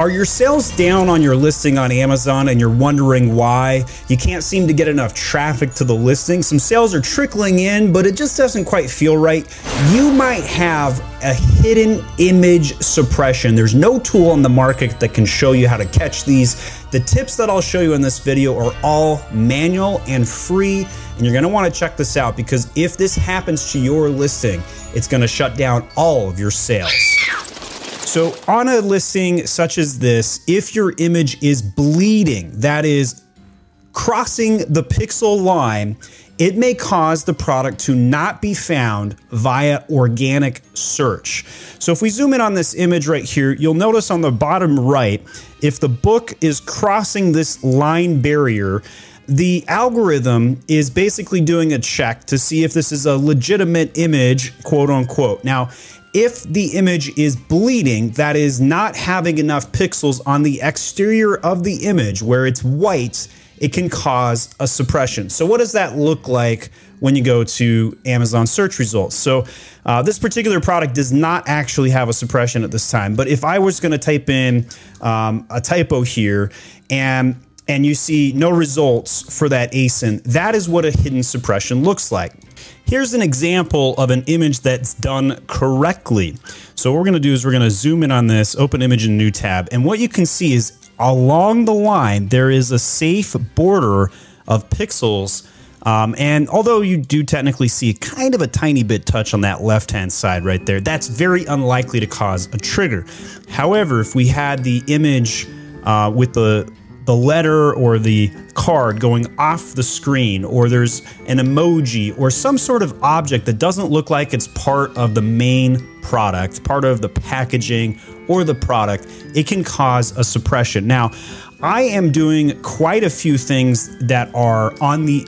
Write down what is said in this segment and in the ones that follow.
Are your sales down on your listing on Amazon and you're wondering why? You can't seem to get enough traffic to the listing. Some sales are trickling in, but it just doesn't quite feel right. You might have a hidden image suppression. There's no tool on the market that can show you how to catch these. The tips that I'll show you in this video are all manual and free, and you're gonna wanna check this out because if this happens to your listing, it's gonna shut down all of your sales. So, on a listing such as this, if your image is bleeding, that is crossing the pixel line, it may cause the product to not be found via organic search. So, if we zoom in on this image right here, you'll notice on the bottom right, if the book is crossing this line barrier, the algorithm is basically doing a check to see if this is a legitimate image, quote unquote. Now, if the image is bleeding, that is not having enough pixels on the exterior of the image where it's white, it can cause a suppression. So, what does that look like when you go to Amazon search results? So, uh, this particular product does not actually have a suppression at this time. But if I was going to type in um, a typo here and and you see no results for that ASIN, that is what a hidden suppression looks like. Here's an example of an image that's done correctly. So what we're gonna do is we're gonna zoom in on this, open image in new tab, and what you can see is along the line, there is a safe border of pixels um, and although you do technically see kind of a tiny bit touch on that left hand side right there, that's very unlikely to cause a trigger. However, if we had the image uh, with the the letter or the card going off the screen, or there's an emoji or some sort of object that doesn't look like it's part of the main product, part of the packaging or the product, it can cause a suppression. Now, I am doing quite a few things that are on the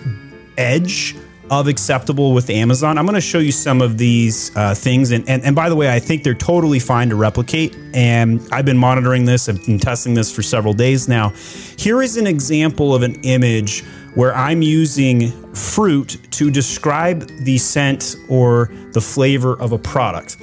edge of acceptable with Amazon. I'm going to show you some of these uh, things. And, and, and by the way, I think they're totally fine to replicate. And I've been monitoring this, I've been testing this for several days now. Here is an example of an image where I'm using fruit to describe the scent or the flavor of a product.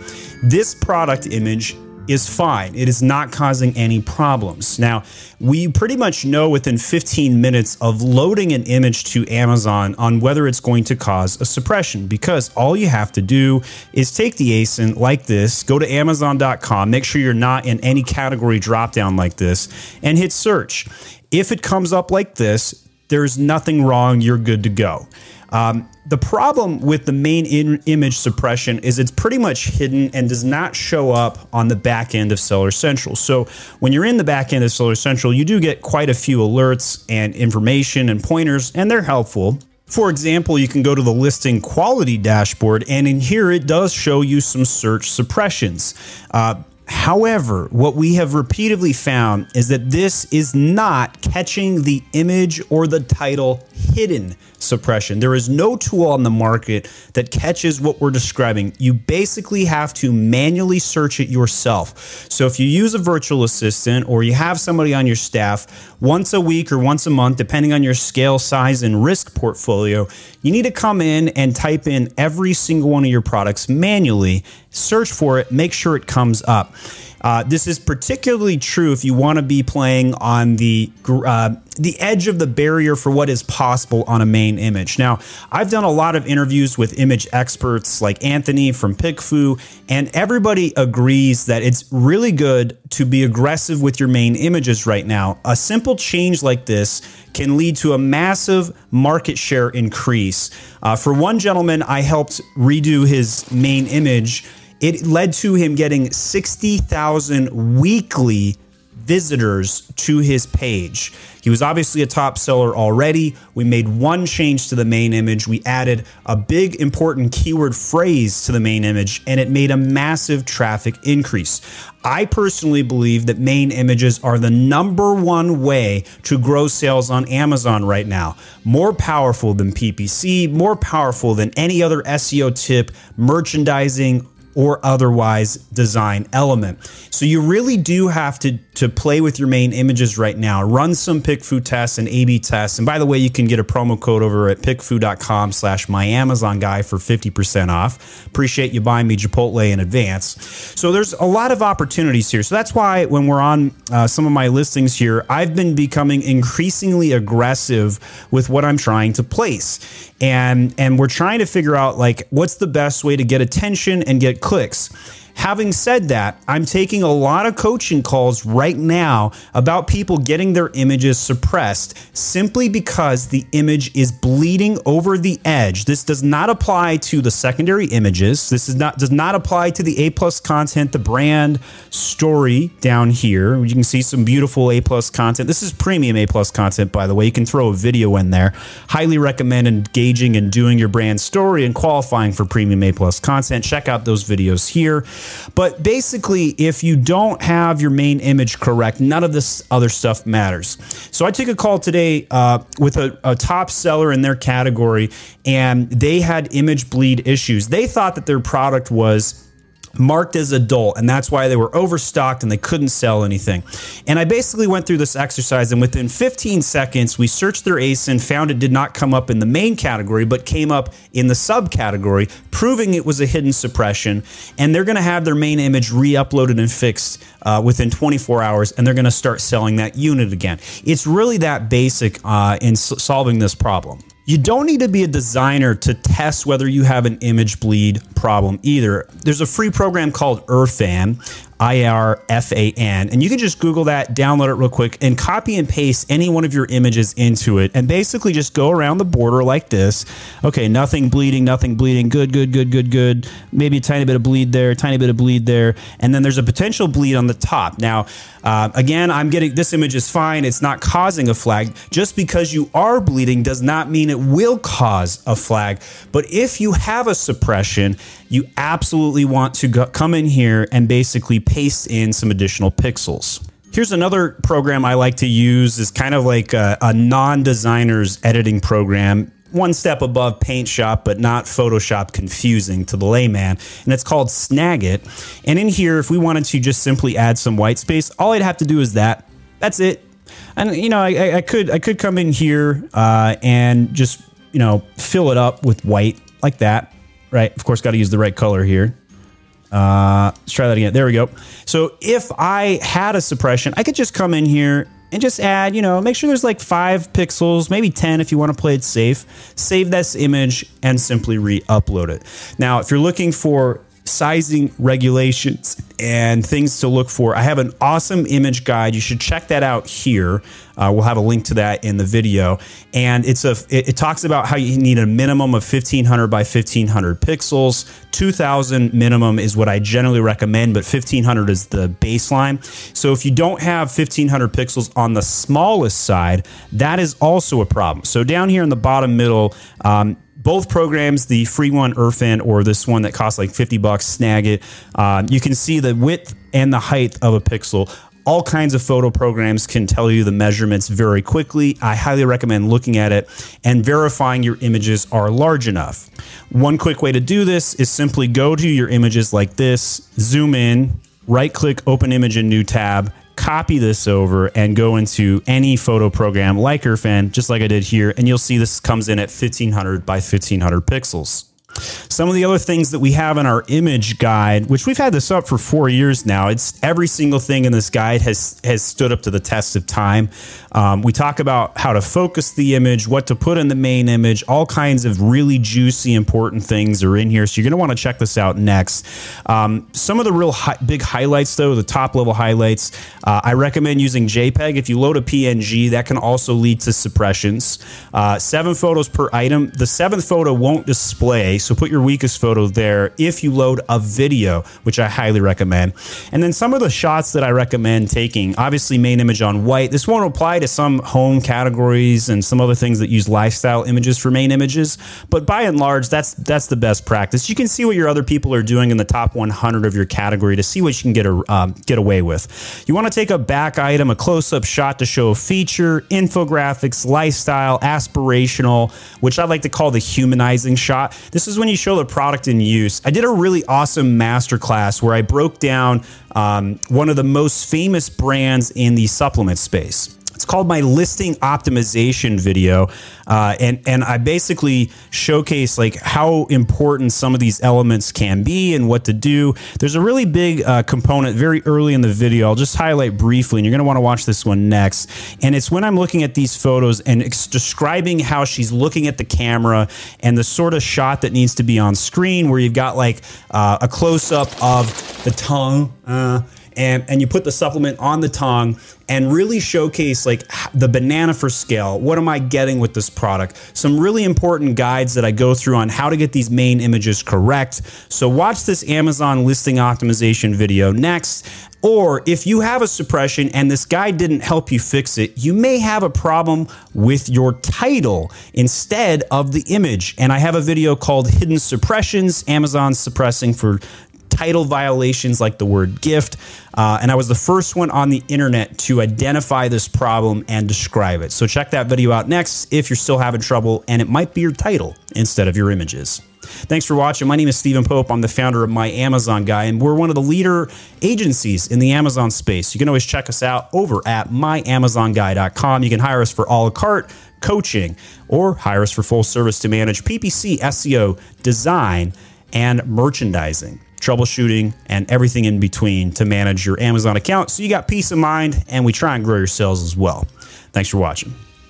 This product image is fine. It is not causing any problems. Now, we pretty much know within 15 minutes of loading an image to Amazon on whether it's going to cause a suppression because all you have to do is take the ASIN like this, go to Amazon.com, make sure you're not in any category dropdown like this, and hit search. If it comes up like this, there's nothing wrong, you're good to go. Um, the problem with the main in- image suppression is it's pretty much hidden and does not show up on the back end of Seller Central. So when you're in the back end of Seller Central, you do get quite a few alerts and information and pointers, and they're helpful. For example, you can go to the listing quality dashboard, and in here it does show you some search suppressions. Uh, However, what we have repeatedly found is that this is not catching the image or the title hidden suppression. There is no tool on the market that catches what we're describing. You basically have to manually search it yourself. So if you use a virtual assistant or you have somebody on your staff once a week or once a month, depending on your scale, size, and risk portfolio, you need to come in and type in every single one of your products manually, search for it, make sure it comes up. Uh, this is particularly true if you want to be playing on the uh, the edge of the barrier for what is possible on a main image. Now, I've done a lot of interviews with image experts like Anthony from PickFu, and everybody agrees that it's really good to be aggressive with your main images right now. A simple change like this can lead to a massive market share increase. Uh, for one gentleman, I helped redo his main image it led to him getting 60,000 weekly visitors to his page. He was obviously a top seller already. We made one change to the main image. We added a big important keyword phrase to the main image, and it made a massive traffic increase. I personally believe that main images are the number one way to grow sales on Amazon right now. More powerful than PPC, more powerful than any other SEO tip, merchandising, or otherwise design element. So you really do have to, to play with your main images right now. Run some PickFu tests and A-B tests. And by the way, you can get a promo code over at pickfu.com slash my Amazon guy for 50% off. Appreciate you buying me Chipotle in advance. So there's a lot of opportunities here. So that's why when we're on uh, some of my listings here, I've been becoming increasingly aggressive with what I'm trying to place. And, and we're trying to figure out like what's the best way to get attention and get clicks. Having said that, I'm taking a lot of coaching calls right now about people getting their images suppressed simply because the image is bleeding over the edge. This does not apply to the secondary images. This is not does not apply to the A plus content, the brand story down here. You can see some beautiful A plus content. This is premium A plus content, by the way. You can throw a video in there. Highly recommend engaging and doing your brand story and qualifying for premium A plus content. Check out those videos here. But basically, if you don't have your main image correct, none of this other stuff matters. So I took a call today uh, with a, a top seller in their category, and they had image bleed issues. They thought that their product was marked as adult, and that's why they were overstocked and they couldn't sell anything. And I basically went through this exercise, and within 15 seconds, we searched their ASIN, found it did not come up in the main category, but came up in the subcategory, proving it was a hidden suppression. And they're going to have their main image re uploaded and fixed uh, within 24 hours, and they're going to start selling that unit again. It's really that basic uh, in s- solving this problem. You don't need to be a designer to test whether you have an image bleed problem either. There's a free program called Irfan. I R F A N. And you can just Google that, download it real quick, and copy and paste any one of your images into it. And basically just go around the border like this. Okay, nothing bleeding, nothing bleeding. Good, good, good, good, good. Maybe a tiny bit of bleed there, tiny bit of bleed there. And then there's a potential bleed on the top. Now, uh, again, I'm getting this image is fine. It's not causing a flag. Just because you are bleeding does not mean it will cause a flag. But if you have a suppression, you absolutely want to go, come in here and basically paste in some additional pixels. Here's another program I like to use is kind of like a, a non-designer's editing program one step above Paint Shop, but not Photoshop confusing to the layman. And it's called Snagit. And in here, if we wanted to just simply add some white space, all I'd have to do is that. That's it. And you know, I, I could I could come in here uh, and just you know fill it up with white like that. Right. Of course, got to use the right color here. Uh, let's try that again. There we go. So if I had a suppression, I could just come in here and just add, you know, make sure there's like five pixels, maybe 10 if you want to play it safe. Save this image and simply re upload it. Now, if you're looking for sizing regulations and things to look for. I have an awesome image guide. You should check that out here. Uh, we'll have a link to that in the video. And it's a it, it, talks about how you need a minimum of 1500 by 1500 pixels. 2000 minimum is what I generally recommend, but 1500 is the baseline. So if you don't have 1500 pixels on the smallest side, that is also a problem. So down here in the bottom middle, um, both programs, the free one, Irfan, or this one that costs like 50 bucks, Snagit, uh, you can see the width and the height of a pixel. All kinds of photo programs can tell you the measurements very quickly. I highly recommend looking at it and verifying your images are large enough. One quick way to do this is simply go to your images like this, zoom in, right click, open image in new tab, copy this over and go into any photo program like Irfan, just like I did here, and you'll see this comes in at 1500 by 1500 pixels. Some of the other things that we have in our image guide, which we've had this up for four years now, it's every single thing in this guide has has stood up to the test of time. Um, we talk about how to focus the image, what to put in the main image, all kinds of really juicy, important things are in here. So you're going to want to check this out next. Um, some of the real hi- big highlights, though, the top level highlights, uh, I recommend using JPEG. If you load a PNG, that can also lead to suppressions. Uh, seven photos per item. The seventh photo won't display. So put your weakest photo there if you load a video, which I highly recommend. And then some of the shots that I recommend taking, obviously main image on white. This won't apply to some home categories and some other things that use lifestyle images for main images, but by and large, that's that's the best practice. You can see what your other people are doing in the top 100 of your category to see what you can get a, um, get away with. You want to take a back item, a close up shot to show a feature, infographics, lifestyle, aspirational, which I like to call the humanizing shot. This is is when you show the product in use. I did a really awesome masterclass where I broke down um, one of the most famous brands in the supplement space. It's called my listing optimization video, uh, and and I basically showcase like how important some of these elements can be and what to do. There's a really big uh, component very early in the video. I'll just highlight briefly, and you're going to want to watch this one next. And it's when I'm looking at these photos and describing how she's looking at the camera and the sort of shot that needs to be on screen, where you've got like uh, a close up of the tongue. And, and you put the supplement on the tongue and really showcase like the banana for scale. What am I getting with this product? Some really important guides that I go through on how to get these main images correct. So watch this Amazon listing optimization video next. Or if you have a suppression and this guide didn't help you fix it, you may have a problem with your title instead of the image. And I have a video called Hidden Suppressions, Amazon suppressing for title violations like the word gift. Uh, and I was the first one on the internet to identify this problem and describe it. So check that video out next if you're still having trouble, and it might be your title instead of your images. Thanks for watching. My name is Steven Pope. I'm the founder of My Amazon Guy, and we're one of the leader agencies in the Amazon space. You can always check us out over at myamazonguy.com. You can hire us for a la carte coaching or hire us for full service to manage PPC, SEO, design, and merchandising troubleshooting, and everything in between to manage your Amazon account so you got peace of mind and we try and grow your sales as well. Thanks for watching.